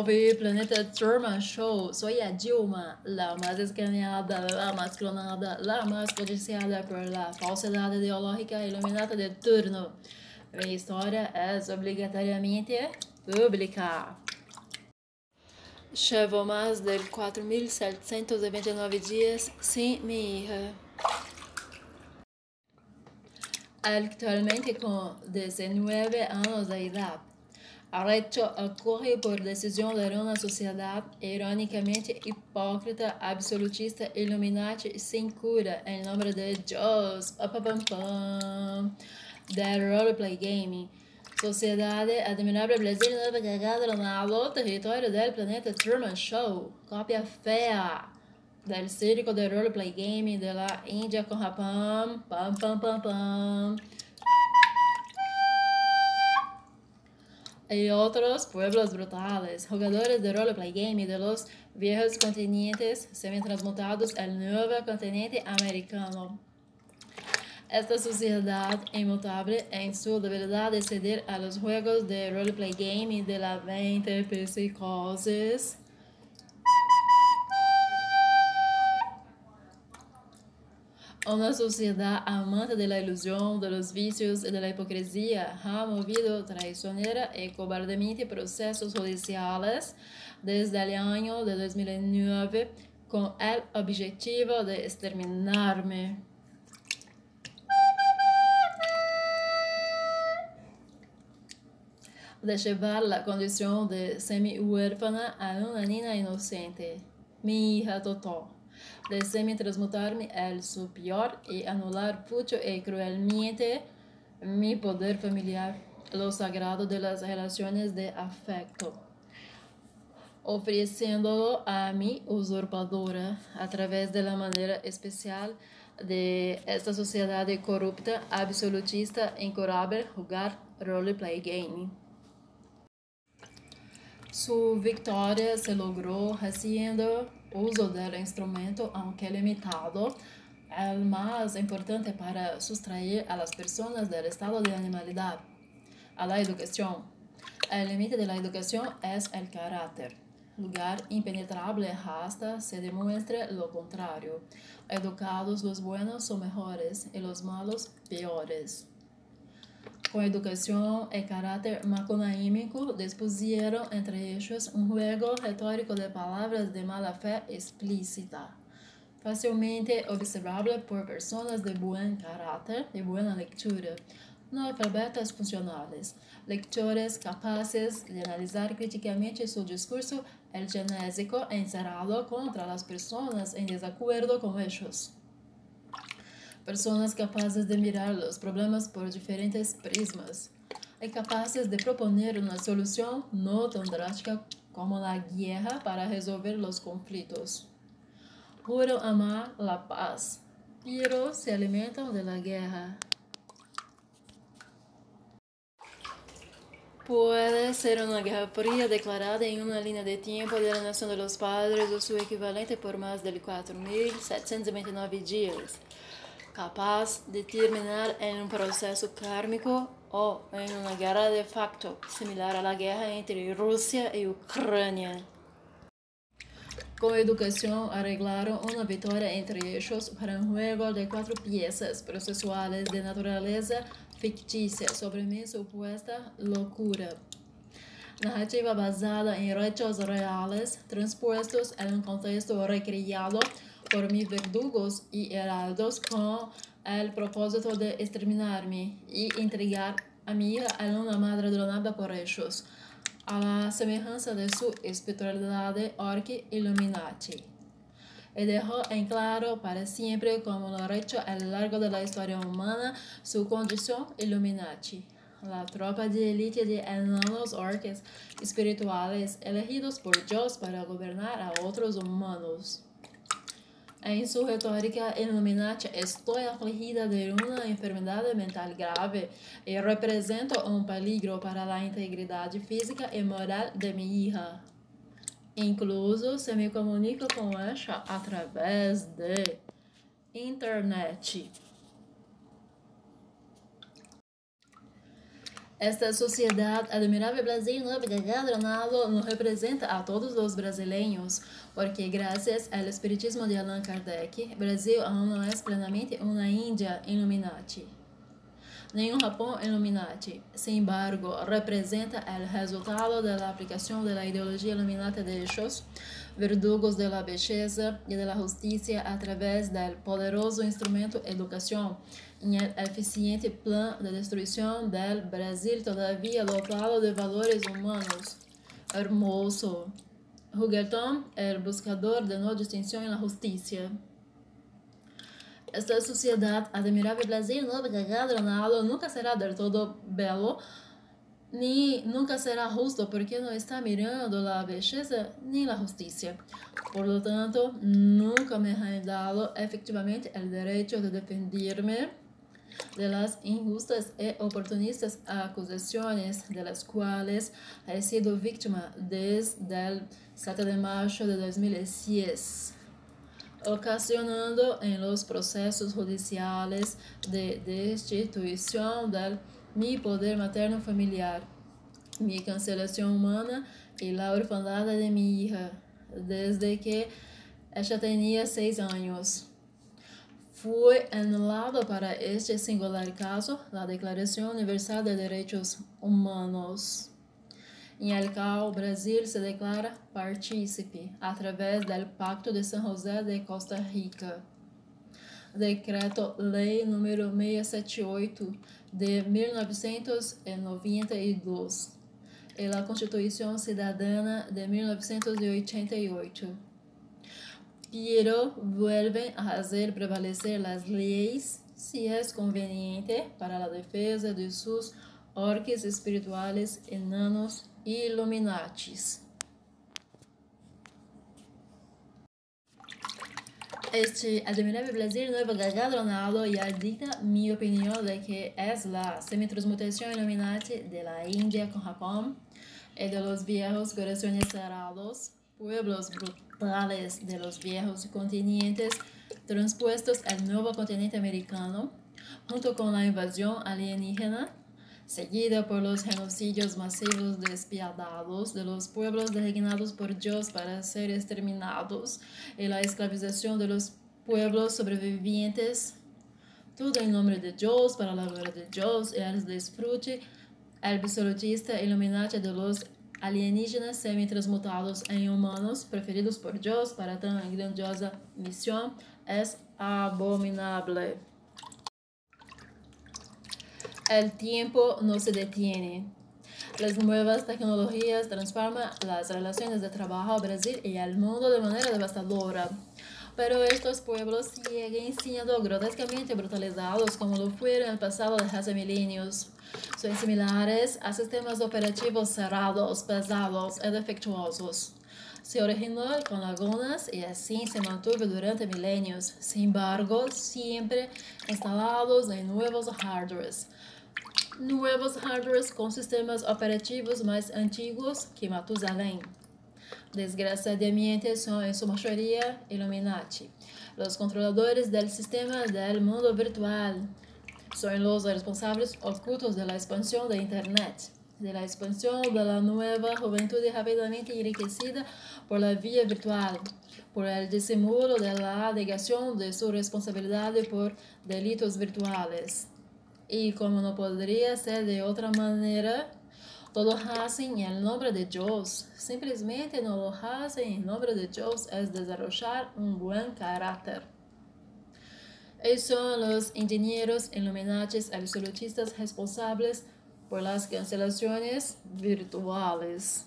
Salve Planeta Turma Show! Soy a Dilma, la más escaneada, la más clonada, la más codiciada por la ideológica iluminada de turno. Mi história é obrigatoriamente pública. Llevo más de 4.729 días sin mi hija. Actualmente con 19 anos de edad. Arletto ocorre por decisão de uma sociedade ironicamente hipócrita, absolutista, iluminati, sem cura, em nome de Deus. Opapam, The Roleplay Game. Sociedade Admirável Brasil, nova cagada na território do planeta Truman Show. Cópia fea del Circo de Roleplay Game de la Índia com Rapam. Pam, pam, pam, pam. Y otros pueblos brutales, jugadores de roleplay game de los viejos continentes semi-transmutados al nuevo continente americano. Esta sociedad inmutable en su debilidad de ceder a los juegos de roleplay game de la 20 psicosis Una sociedad amante de la ilusión, de los vicios y de la hipocresía ha movido traicionera y cobardemente procesos judiciales desde el año de 2009 con el objetivo de exterminarme. De llevar la condición de semi-huérfana a una niña inocente, mi hija total deseo transmutar-me el superior y anular mucho y cruelmente mi poder familiar, lo sagrado de las relaciones de afecto, ofreciéndolo a mi usurpadora a través de la manera especial de esta sociedad corrupta, absolutista, incurable, jugar roleplay game. Su victoria se logró haciendo uso del instrumento, aunque limitado, el más importante para sustraer a las personas del estado de animalidad, a la educación. El límite de la educación es el carácter, lugar impenetrable hasta se demuestre lo contrario. Educados los buenos son mejores y los malos peores. Con educación y carácter maconaímico dispusieron entre ellos un juego retórico de palabras de mala fe explícita, fácilmente observable por personas de buen carácter y buena lectura, no alfabetas funcionales, lectores capaces de analizar críticamente su discurso el genésico encerrado contra las personas en desacuerdo con ellos Personas capazes de mirar os problemas por diferentes prismas e capazes de proponer uma solução não tão drástica como a guerra para resolver os conflitos. Puro amar a paz, pero se alimentam de la guerra. Pode ser uma guerra fria declarada em uma linha de tempo da nação dos padres ou seu equivalente por mais de 4.729 dias. Capaz de terminar en un proceso kármico o en una guerra de facto, similar a la guerra entre Rusia y Ucrania. Con educación arreglaron una victoria entre ellos para un juego de cuatro piezas procesuales de naturaleza ficticia sobre mi supuesta locura. Narrativa basada en hechos reales transpuestos en un contexto recreado por mis verdugos y heraldos con el propósito de exterminarme y entregar a mi hija a una madre donada por ellos, a la semejanza de su espiritualidad orque illuminati. y dejó en claro para siempre como lo ha hecho a lo largo de la historia humana su condición Illuminati. La tropa de élite de enanos orques espirituales elegidos por Dios para gobernar a otros humanos. En su retórica Illuminati estoy afligida de una enfermedad mental grave y represento un peligro para la integridad física y moral de mi hija. Incluso se me comunico com ela através de internet. Esta sociedade admirável Brasil gadronado nos representa a todos os brasileiros, porque graças ao espiritismo de Allan Kardec, Brasil aún não é plenamente uma Índia Illuminati. nem un Japón Illuminati. Sin embargo, representa el resultado aplicación de la ideología Illuminati de ellos, verdugos de la belleza y de la justicia a través del poderoso instrumento educación en el eficiente plan de destrucción del Brasil todavía dotado de valores humanos. Hermoso. Huguetón, el buscador de no distinción en la justicia. Esta sociedade admirável Brasil novo Ronaldo nunca será del todo belo, ni nunca será justo porque não está mirando a beleza nem a justiça. Por lo tanto, nunca me han dado efectivamente o direito de defenderme de las injustas e oportunistas acusaciones de las cuales he sido víctima desde el 7 de marzo de 2006 ocasionando en los procesos judiciales de destituición de mi poder materno familiar, mi cancelación humana y la orfandad de mi hija, desde que ella tenía seis años. Fue anulado para este singular caso la Declaración Universal de Derechos Humanos. Em el qual Brasil se declara partícipe através do Pacto de São José de Costa Rica. Decreto-Lei número 678 de 1992 e a Constituição Cidadana de 1988. Pero vuelven a fazer prevalecer as leis se é conveniente para a defesa de seus orques espirituales enanos Illuminatis. Este admirável Brasil nuevo galardonado ya dicta mi opinión de que es la semitransmutación Illuminati de la India con Japón y de los viejos corazones cerrados, pueblos brutales de los viejos continentes transpuestos al nuevo continente americano, junto con la invasión alienígena seguida por los genocidios masivos despiadados de los pueblos designados por Dios para ser exterminados y la esclavización de los pueblos sobrevivientes, todo en nombre de Dios, para la gloria de Dios y el disfrute absolutista iluminante de los alienígenas semi-transmutados en humanos preferidos por Dios para tan grandiosa misión es abominable. El tiempo no se detiene. Las nuevas tecnologías transforman las relaciones de trabajo a Brasil y al mundo de manera devastadora. Pero estos pueblos siguen siendo grotescamente brutalizados como lo fueron en el pasado de hace milenios. Son similares a sistemas operativos cerrados, pesados y defectuosos. Se originó con lagunas y así se mantuvo durante milenios, sin embargo, siempre instalados en nuevos hardwares nuevos hardwares com sistemas operativos mais antigos que Matusalém. desgraçadamente são em sua maioria Illuminati. Os controladores do sistema do mundo virtual são os responsáveis ocultos da expansão da internet, da expansão da nova juventude rapidamente enriquecida por la via virtual, por el dissimulo da negação de sua responsabilidade por delitos virtuais. Y como no podría ser de otra manera, todos hacen en el nombre de Dios. Simplemente no lo hacen en nombre de Dios, es desarrollar un buen carácter. Y son los ingenieros iluminatis absolutistas responsables por las cancelaciones virtuales.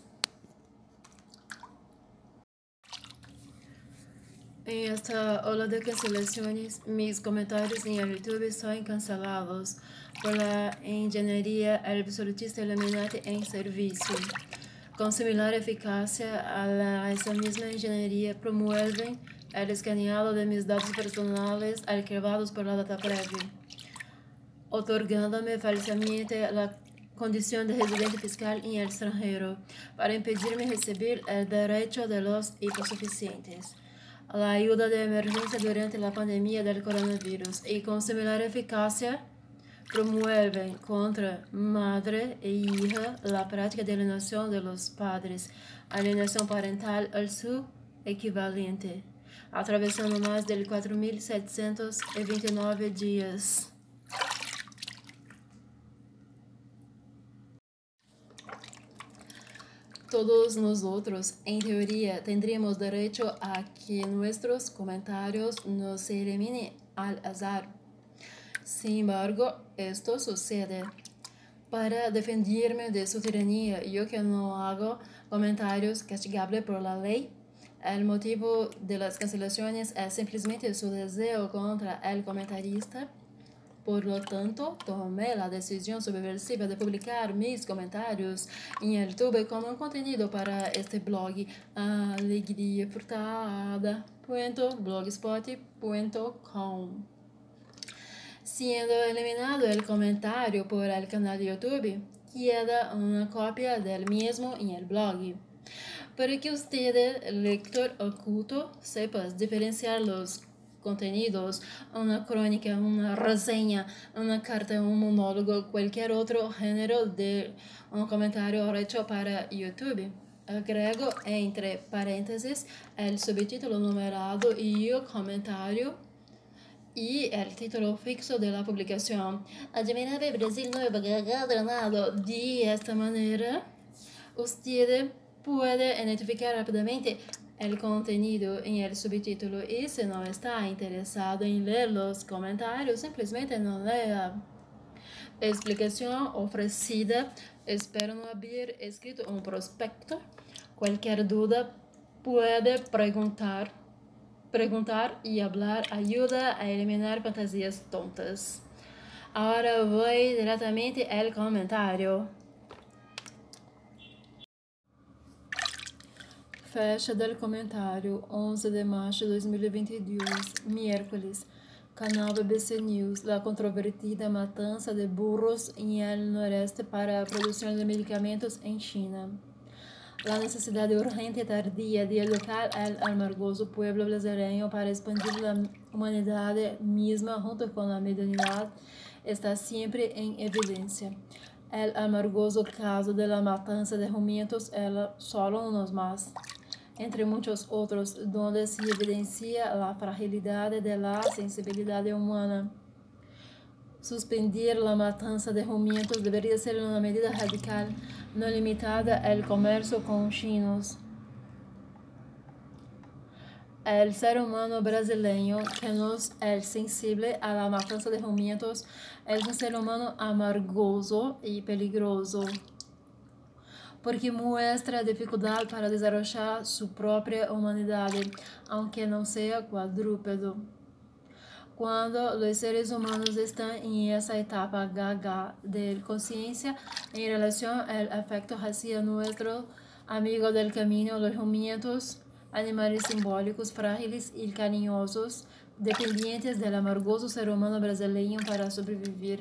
En esta ola de cancelaciones, mis comentarios en YouTube son cancelados por la ingeniería absolutista Illuminati en servicio. Con similar eficacia a la, esa misma ingeniería promueven el escaneado de mis datos personales archivados por la data previa, otorgándome falsamente la condición de residente fiscal en el extranjero para impedirme recibir el derecho de los la ayuda de emergencia durante la pandemia del coronavirus y con similar eficacia promueven contra madre e hija la práctica de alienación de los padres, alienación parental al su equivalente, atravesando más de 4.729 días. Todos nosotros, en teoría, tendríamos derecho a que nuestros comentarios no se eliminen al azar. Sin embargo, esto sucede. Para defenderme de su tiranía, yo que no hago comentarios castigables por la ley, el motivo de las cancelaciones es simplemente su deseo contra el comentarista por lo tanto, tomé la decisión subversiva de publicar mis comentarios en YouTube como un contenido para este blog alegriafurtada.blogspot.com. Siendo eliminado el comentario por el canal de YouTube, queda una copia del mismo en el blog. Para que usted, lector oculto, sepas diferenciar los contenidos, una crónica, una reseña, una carta, un monólogo, cualquier otro género de un comentario hecho para YouTube. Agrego entre paréntesis el subtítulo numerado y el comentario y el título fixo de la publicación. Admirable Brasil Nuevo Granado. De esta manera, usted puede identificar rápidamente el contenido en el subtítulo y si no está interesado en leer los comentarios, simplemente no lea. Explicación ofrecida. Espero no haber escrito un prospecto. Cualquier duda puede preguntar, preguntar y hablar ayuda a eliminar fantasías tontas. Ahora voy directamente al comentario. Fecha del comentário, 11 de março de 2022, miércoles. Canal BBC News, la controvertida matança de burros em el noreste para a produção de medicamentos em China. La necessidade urgente e tardía de educar al amargoso pueblo brasileño para expandir la humanidade misma junto com a mediunidade está sempre em evidência. El amargoso caso de la matança de rumiantos é solo unos más entre muchos otros, donde se evidencia la fragilidad de la sensibilidad humana. Suspender la matanza de rumiantos debería ser una medida radical, no limitada al comercio con chinos. El ser humano brasileño, que no es sensible a la matanza de rumiantos, es un ser humano amargoso y peligroso porque muestra dificuldade para desarrollar sua própria humanidade, aunque não seja quadrúpedo. Quando os seres humanos estão em essa etapa gaga de consciência em relação ao afecto hacia nosso amigo del caminho, os rumiantos, animais simbólicos, frágeis e carinhosos, dependientes del amargoso ser humano brasileño para sobreviver,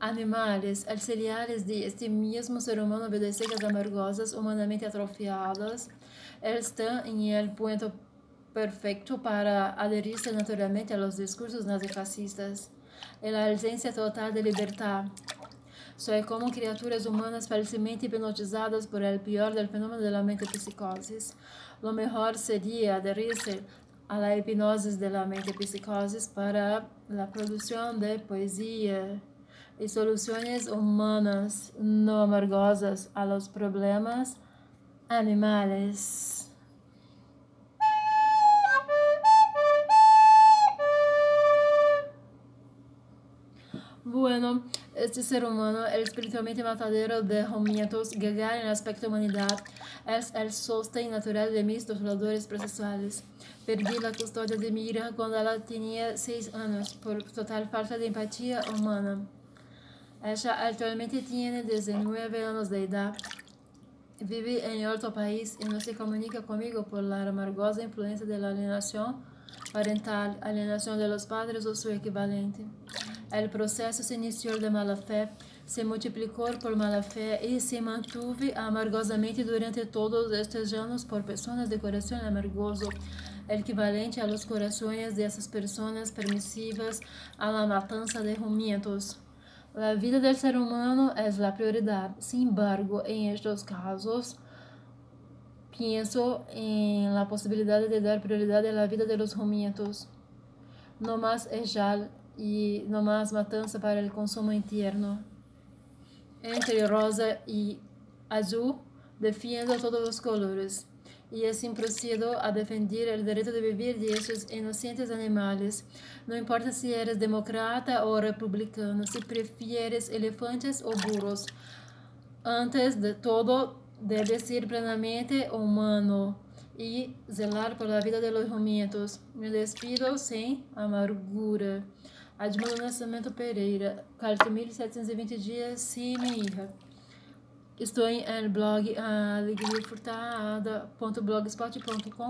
animales auxiliares de este mismo ser humano obedecidas amargosas, humanamente atrofiadas, están en el punto perfecto para adherirse naturalmente a los discursos nazifascistas y la ausencia total de libertad. Soy como criaturas humanas falsamente hipnotizadas por el peor del fenómeno de la mente psicosis. Lo mejor sería adherirse a la hipnosis de la mente psicosis para la producción de poesía y soluciones humanas no amargosas a los problemas animales. Bueno, este ser humano, el espiritualmente matadero de Romientos, Gagarin en aspecto humanidad, es el sostén natural de mis dolores procesuales. Perdí la custodia de mi hija cuando ella tenía seis años por total falta de empatía humana. Ella actualmente tiene 19 años de edad. Vive en otro país y no se comunica conmigo por la amargosa influencia de la alienación parental, alienación de los padres o su equivalente. El proceso se inició de mala fe, se multiplicó por mala fe y se mantuvo amargosamente durante todos estos años por personas de corazón amargoso, equivalente a los corazones de esas personas permisivas a la matanza de rumientos. La vida del ser humano es la prioridad. Sin embargo, en estos casos, pienso en la posibilidad de dar prioridad a la vida de los rumientos. No más ella e no mais matança para o consumo interno. Entre rosa e azul, defiendo todos os colores. y es é assim procedo a defender el derecho de vivir de esses inocentes animales. No importa si eres demócrata o republicano, si prefieres elefantes o burros. Antes de todo, debes ser plenamente humano y zelar por la vida de los. Me despido sem amargura. Admano Nascimento Pereira, 4.720 dias, sim, minha irmã. Estou em blog alegriafurtada.blogspot.com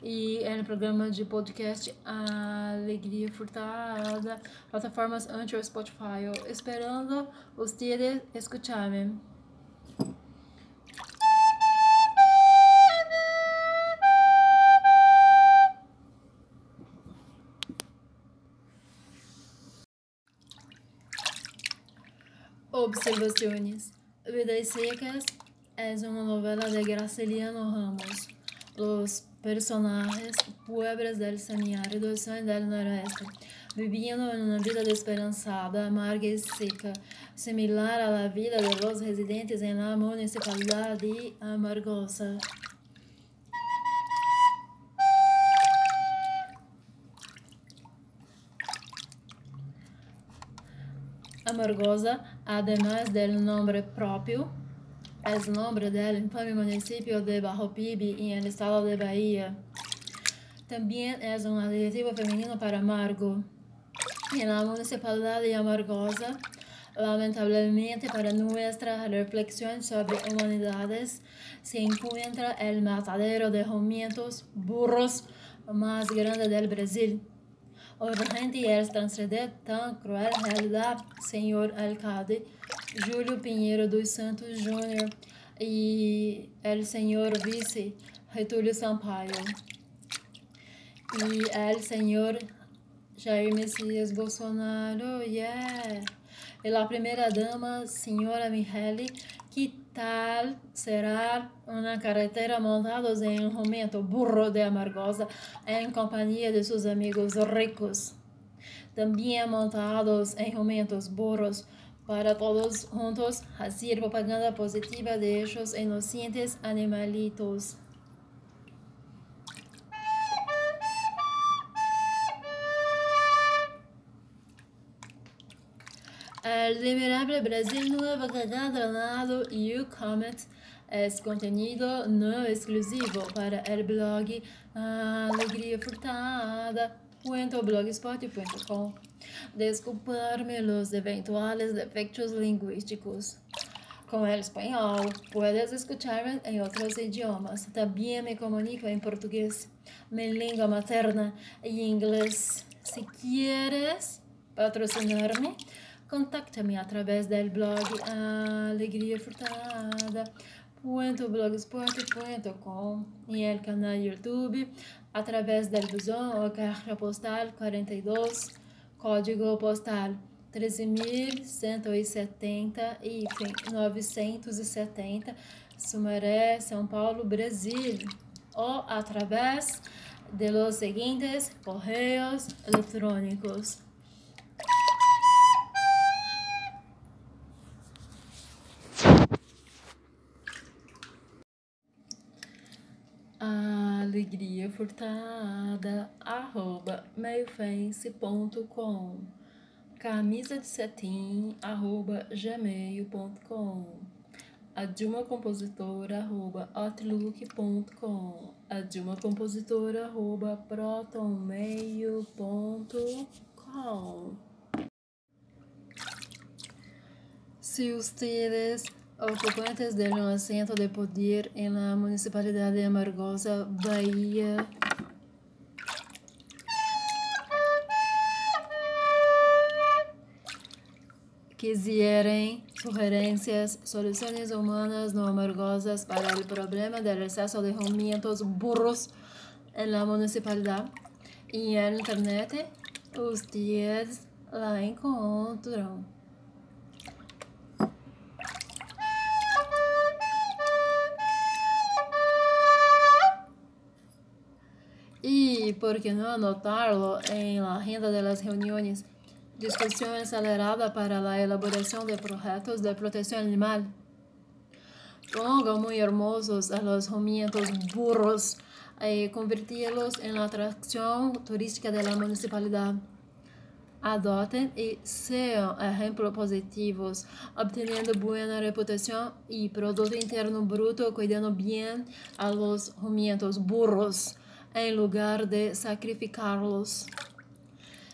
e é no programa de podcast Alegria Furtada, plataformas Anchor Spotify. Esperando vocês escucharem. Observaciones. Vidas Secas es una novela de Graciliano Ramos. Los personajes, pueblos del semiárido, son del noroeste, viviendo en una vida desesperanzada, amarga y seca, similar la vida de los residentes en la municipalidad de Amargosa. Amargosa, además del nombre propio, es nombre del infame municipio de Bajo Pibi en el estado de Bahía. También es un adjetivo femenino para amargo. En la municipalidad de Amargosa, lamentablemente para nuestra reflexión sobre humanidades, se encuentra el matadero de jumentos burros más grande del Brasil. Urgente es transcender tan cruel realidad, señor alcalde Júlio Pinheiro dos Santos Júnior e el señor vice Getúlio Sampaio e el señor Jair Messias Bolsonaro, yeah. E la primeira dama, senhora Michele, tal será uma carretera montados em um momento burro de Amargosa em companhia de seus amigos ricos. Também montados em momentos burros para todos juntos fazer propaganda positiva de esses inocentes animalitos. El venerable Brasil Nuevo Gagadronado y Comet es contenido no exclusivo para el blog Alegria Furtada.blogspot.com. Desculparme los eventuales defectos lingüísticos. Con el español puedes escucharme en otros idiomas. También me comunico en portugués, mi lengua materna, y inglés. Si quieres patrocinarme, Contacta-me através do blog Alegria Furtada, .blogspot.com e el canal YouTube, através do buzão ou caixa postal 42, código postal 13.170 e 970, Sumaré, São Paulo, Brasil, ou através de los seguintes correios eletrônicos. Alegria furtada arroba meioface.com camisa de cetim, arroba gmail.com a Dilma Compositora, arroba outlook.com a Dilma Compositora, arroba protonmail.com Se ustedes Ocupantes de un asiento de poder en la municipalidad de Amargosa, Bahía. quiserem sugerencias, soluciones humanas no amargosas para el problema del exceso de rumiantos burros en la municipalidad. Y en internet, ustedes la encontram. por qué no anotarlo en la agenda de las reuniones? Discusión acelerada para la elaboración de proyectos de protección animal. Ponga muy hermosos a los rumiantes burros y convertirlos en la atracción turística de la municipalidad adopten y sean ejemplos positivos, obteniendo buena reputación y Producto Interno Bruto, cuidando bien a los rumiantes burros. Em lugar de sacrificá-los.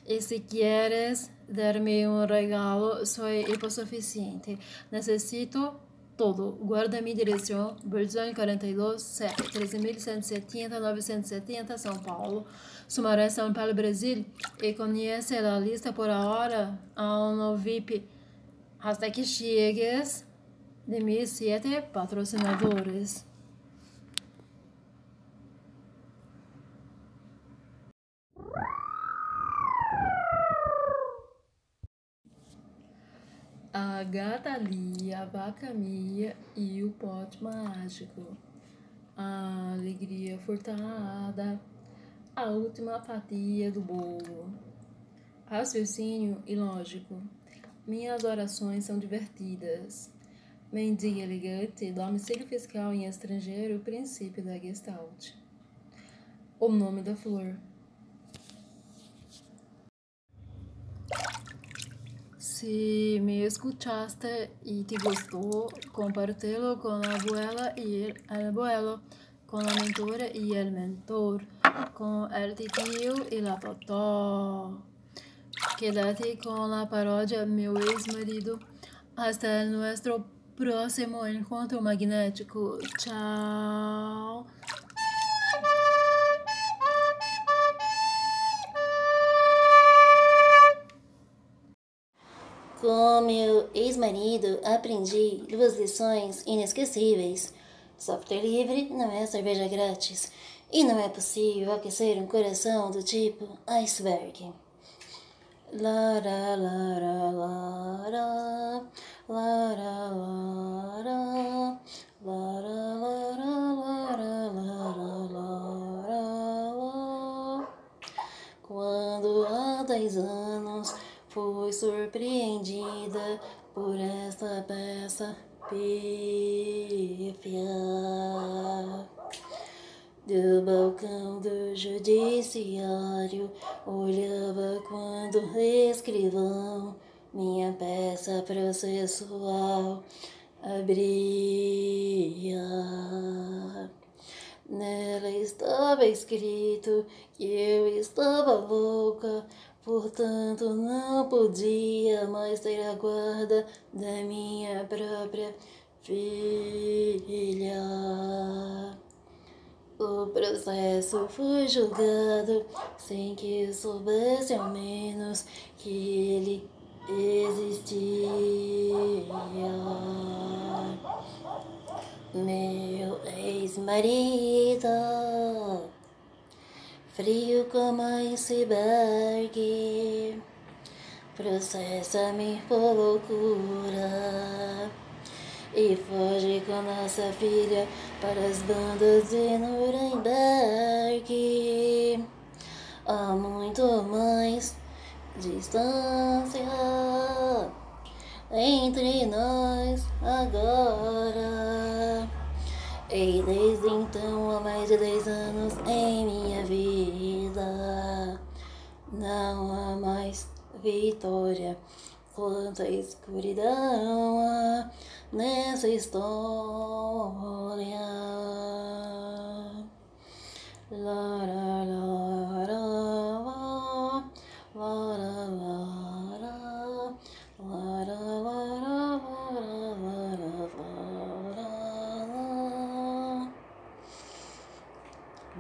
E se quieres dar-me um regalo, sou hipossuficiente. Necessito todo. Guarda minha direção, Bolzão 42, 13.170, 970, São Paulo. Sumaré São Paulo, Brasil. E conhece a lista por hora a um VIP. Até que chegues de meus sete patrocinadores. A gata Lia, a vaca Mia e o pote mágico. A alegria furtada, a última fatia do bolo. Raciocínio ilógico. Minhas orações são divertidas. Mendiga elegante, domicílio fiscal em estrangeiro, princípio da Gestalt. O nome da flor. Si me escuchaste y te gustó, compártelo con la abuela y el abuelo, con la mentora y el mentor, con el tío y la totó. Quédate con la parodia Mi ex marido. Hasta nuestro próximo encontro magnético. Chao. Com meu ex-marido, aprendi duas lições inesquecíveis. Software livre não é cerveja grátis. E não é possível aquecer um coração do tipo iceberg. Peça pífia do balcão do judiciário. Olhava quando o escrivão minha peça processual abria. Nela estava escrito que eu estava louca Portanto, não podia mais ter a guarda da minha própria filha. O processo foi julgado sem que soubesse ao menos que ele existia. Meu ex-marido frio como iceberg, processa-me por loucura e foge com nossa filha para as bandas de Nuremberg. Há muito mais distância entre nós agora. E desde então, há mais de 10 anos em minha não há mais vitória. Quanta escuridão há nessa história. La, la, la, la, la, la, la, la, la,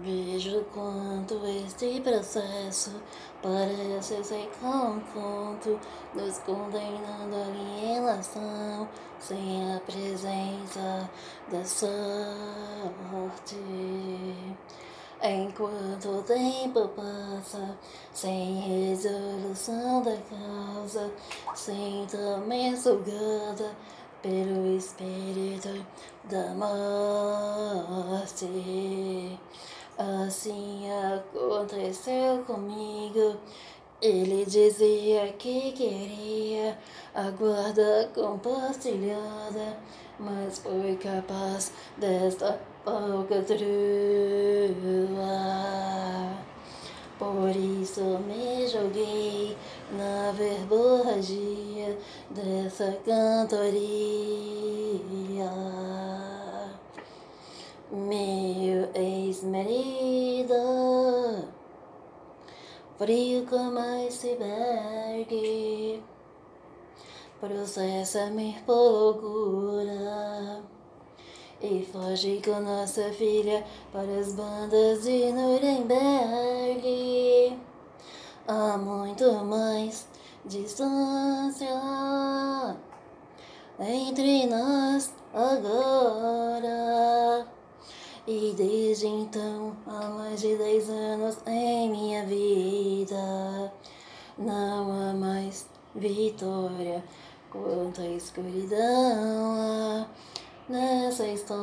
Vejo quanto este processo parece ser conto, nos condenando a alienação, sem a presença da sorte. Enquanto o tempo passa, sem resolução da causa, sinto-me sugada pelo espírito da morte. Assim aconteceu comigo. Ele dizia que queria a guarda compartilhada, mas foi capaz desta falcatrua. Por isso me joguei na verborragia dessa cantoria. Meu ex-marido, frio como iceberg, processa-me por loucura e foge com nossa filha para as bandas de Nuremberg. Há muito mais distância entre nós agora. E desde então, há mais de dez anos em minha vida, não há mais vitória quanto a escuridão nessa história.